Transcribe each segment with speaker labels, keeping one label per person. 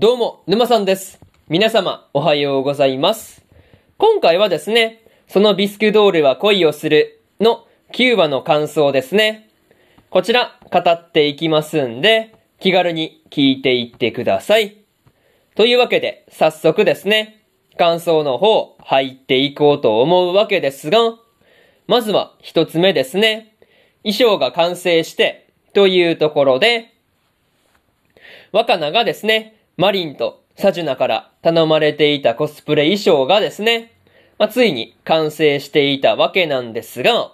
Speaker 1: どうも、沼さんです。皆様、おはようございます。今回はですね、そのビスクドールは恋をするの9話の感想ですね。こちら、語っていきますんで、気軽に聞いていってください。というわけで、早速ですね、感想の方、入っていこうと思うわけですが、まずは一つ目ですね。衣装が完成して、というところで、若菜がですね、マリンとサジュナから頼まれていたコスプレ衣装がですね、まあ、ついに完成していたわけなんですが、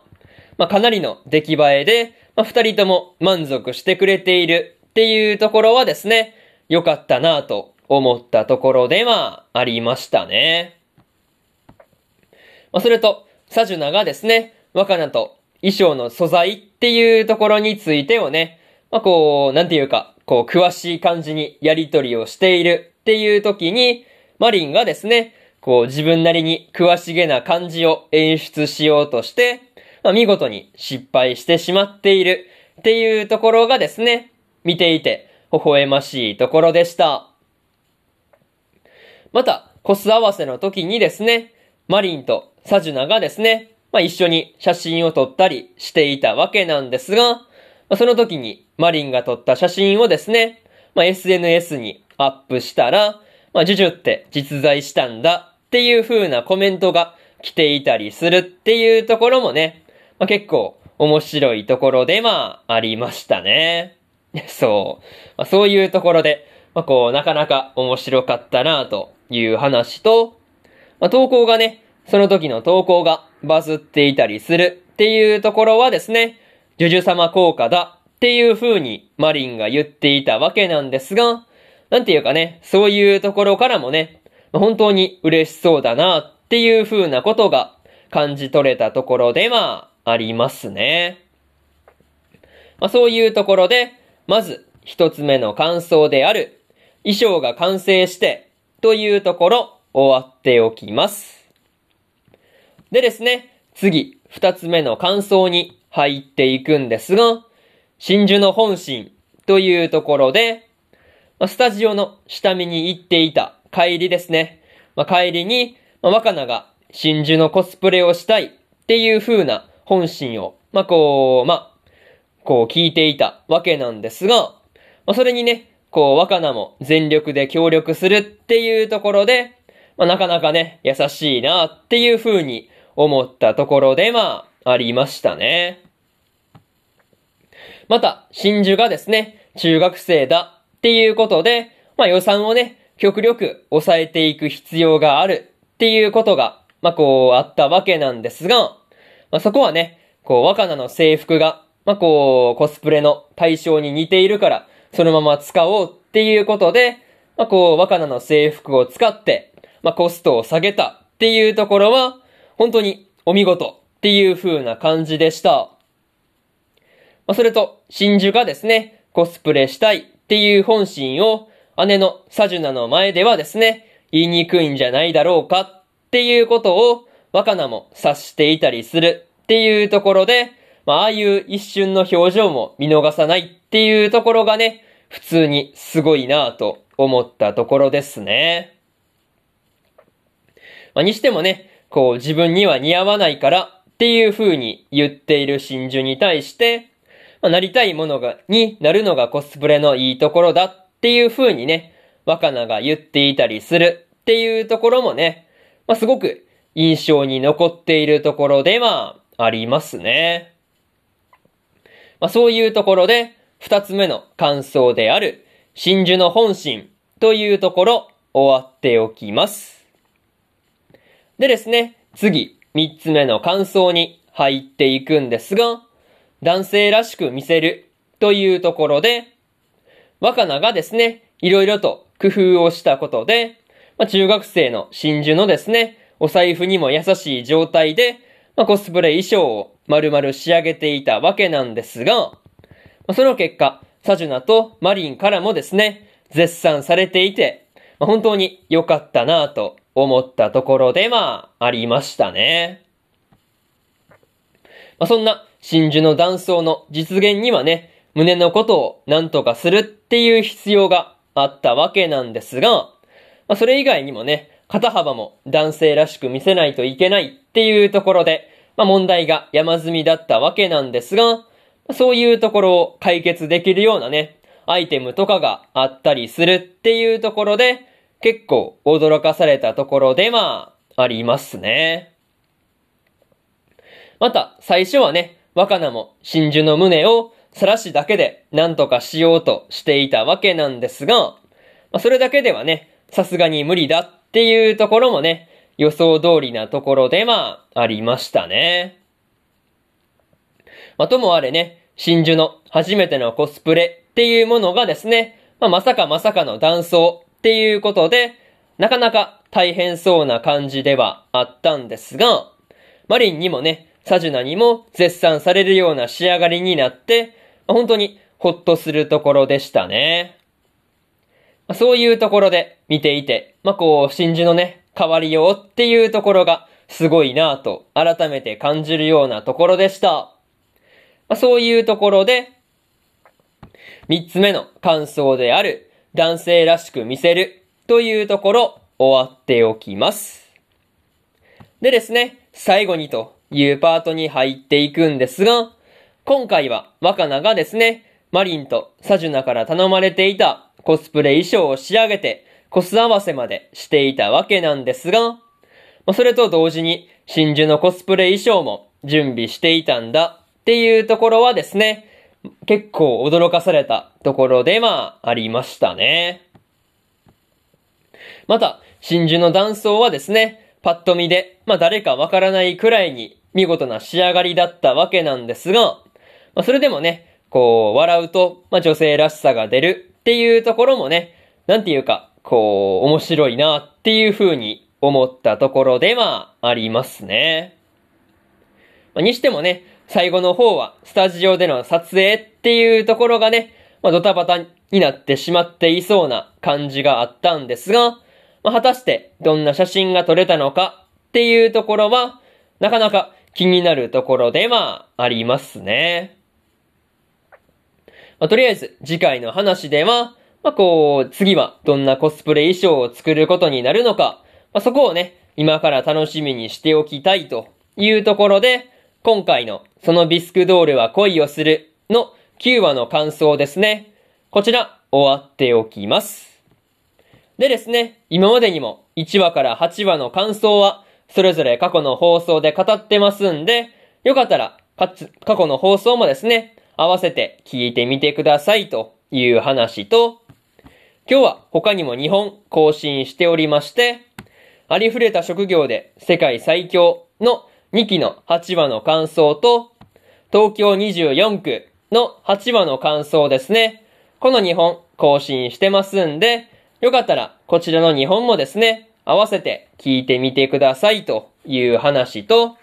Speaker 1: まあ、かなりの出来栄えで、まあ、二人とも満足してくれているっていうところはですね、良かったなぁと思ったところではありましたね。まあ、それと、サジュナがですね、若菜と衣装の素材っていうところについてをね、まあ、こう、なんていうか、こう、詳しい感じにやりとりをしているっていう時に、マリンがですね、こう、自分なりに詳しげな感じを演出しようとして、まあ、見事に失敗してしまっているっていうところがですね、見ていて、微笑ましいところでした。また、コス合わせの時にですね、マリンとサジュナがですね、まあ、一緒に写真を撮ったりしていたわけなんですが、まあ、その時にマリンが撮った写真をですね、まあ、SNS にアップしたら、まあ、ジュジュって実在したんだっていう風なコメントが来ていたりするっていうところもね、まあ、結構面白いところでまあありましたね。そう。まあ、そういうところで、まあ、こうなかなか面白かったなという話と、まあ、投稿がね、その時の投稿がバズっていたりするっていうところはですね、ジュジュ様効果だっていう風にマリンが言っていたわけなんですが、なんていうかね、そういうところからもね、本当に嬉しそうだなっていう風なことが感じ取れたところでまあ、ありますね。まあ、そういうところで、まず一つ目の感想である、衣装が完成してというところ終わっておきます。でですね、次、二つ目の感想に入っていくんですが、真珠の本心というところで、まあ、スタジオの下見に行っていた帰りですね。まあ、帰りに、まあ、若菜が真珠のコスプレをしたいっていう風な本心を、まあ、こう、まあ、こう聞いていたわけなんですが、まあ、それにね、こう若菜も全力で協力するっていうところで、まあ、なかなかね、優しいなっていう風に思ったところで、まあ、ありましたね。また、真珠がですね、中学生だっていうことで、まあ予算をね、極力抑えていく必要があるっていうことが、まあこうあったわけなんですが、まあそこはね、こう若菜の制服が、まあこうコスプレの対象に似ているから、そのまま使おうっていうことで、まあこう若菜の制服を使って、まあコストを下げたっていうところは、本当にお見事っていう風な感じでした。まあ、それと、真珠がですね、コスプレしたいっていう本心を姉のサジュナの前ではですね、言いにくいんじゃないだろうかっていうことを若菜も察していたりするっていうところで、まあ、ああいう一瞬の表情も見逃さないっていうところがね、普通にすごいなぁと思ったところですね。まあ、にしてもね、こう自分には似合わないからっていう風に言っている真珠に対して、まあ、なりたいものが、になるのがコスプレのいいところだっていう風にね、若菜が言っていたりするっていうところもね、まあ、すごく印象に残っているところではありますね。まあ、そういうところで、二つ目の感想である、真珠の本心というところ、終わっておきます。でですね、次、三つ目の感想に入っていくんですが、男性らしく見せるというところで、若菜がですね、いろいろと工夫をしたことで、まあ、中学生の真珠のですね、お財布にも優しい状態で、まあ、コスプレ衣装を丸々仕上げていたわけなんですが、まあ、その結果、サジュナとマリンからもですね、絶賛されていて、まあ、本当に良かったなぁと思ったところで、まあ、ありましたね。まあ、そんな真珠の断層の実現にはね、胸のことを何とかするっていう必要があったわけなんですが、まあ、それ以外にもね、肩幅も男性らしく見せないといけないっていうところで、まあ、問題が山積みだったわけなんですが、そういうところを解決できるようなね、アイテムとかがあったりするっていうところで、結構驚かされたところでまあ、ありますね。また、最初はね、若菜も真珠の胸を晒しだけで何とかしようとしていたわけなんですが、まあ、それだけではね、さすがに無理だっていうところもね、予想通りなところでまあ、ありましたね。まあ、ともあれね、真珠の初めてのコスプレっていうものがですね、まあ、まさかまさかの断層っていうことで、なかなか大変そうな感じではあったんですが、マリンにもね、サジュナにも絶賛されるような仕上がりになって、本当にほっとするところでしたね。そういうところで見ていて、まあ、こう、真珠のね、変わりようっていうところがすごいなぁと改めて感じるようなところでした。ま、そういうところで、三つ目の感想である男性らしく見せるというところ終わっておきます。でですね、最後にというパートに入っていくんですが、今回は若菜がですね、マリンとサジュナから頼まれていたコスプレ衣装を仕上げてコス合わせまでしていたわけなんですが、それと同時に真珠のコスプレ衣装も準備していたんだっていうところはですね、結構驚かされたところでまあありましたね。また、真珠の断層はですね、パッと見で、まあ誰かわからないくらいに見事な仕上がりだったわけなんですが、まあそれでもね、こう、笑うと、まあ女性らしさが出るっていうところもね、なんていうか、こう、面白いなっていう風に思ったところではありますね。まあ、にしてもね、最後の方はスタジオでの撮影っていうところがね、まあ、ドタバタになってしまっていそうな感じがあったんですが、まあ、果たしてどんな写真が撮れたのかっていうところは、なかなか気になるところではありますね。まあ、とりあえず次回の話では、まあ、こう、次はどんなコスプレ衣装を作ることになるのか、まあ、そこをね、今から楽しみにしておきたいというところで、今回のそのビスクドールは恋をするの9話の感想ですね。こちら終わっておきます。でですね、今までにも1話から8話の感想はそれぞれ過去の放送で語ってますんで、よかったら過去の放送もですね、合わせて聞いてみてくださいという話と、今日は他にも2本更新しておりまして、ありふれた職業で世界最強の2期の8話の感想と、東京24区の8話の感想ですね。この2本更新してますんで、よかったらこちらの2本もですね、合わせて聞いてみてくださいという話と、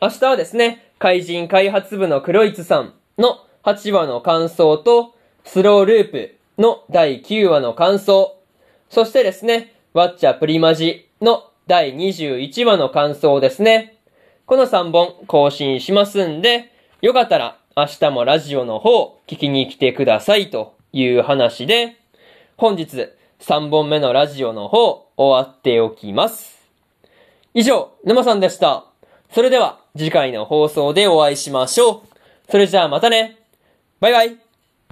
Speaker 1: 明日はですね、怪人開発部の黒市さんの8話の感想と、スローループの第9話の感想、そしてですね、ワッチャプリマジの第21話の感想ですね。この3本更新しますんで、よかったら明日もラジオの方聞きに来てくださいという話で、本日3本目のラジオの方終わっておきます。以上、沼さんでした。それでは次回の放送でお会いしましょう。それじゃあまたね。バイバイ。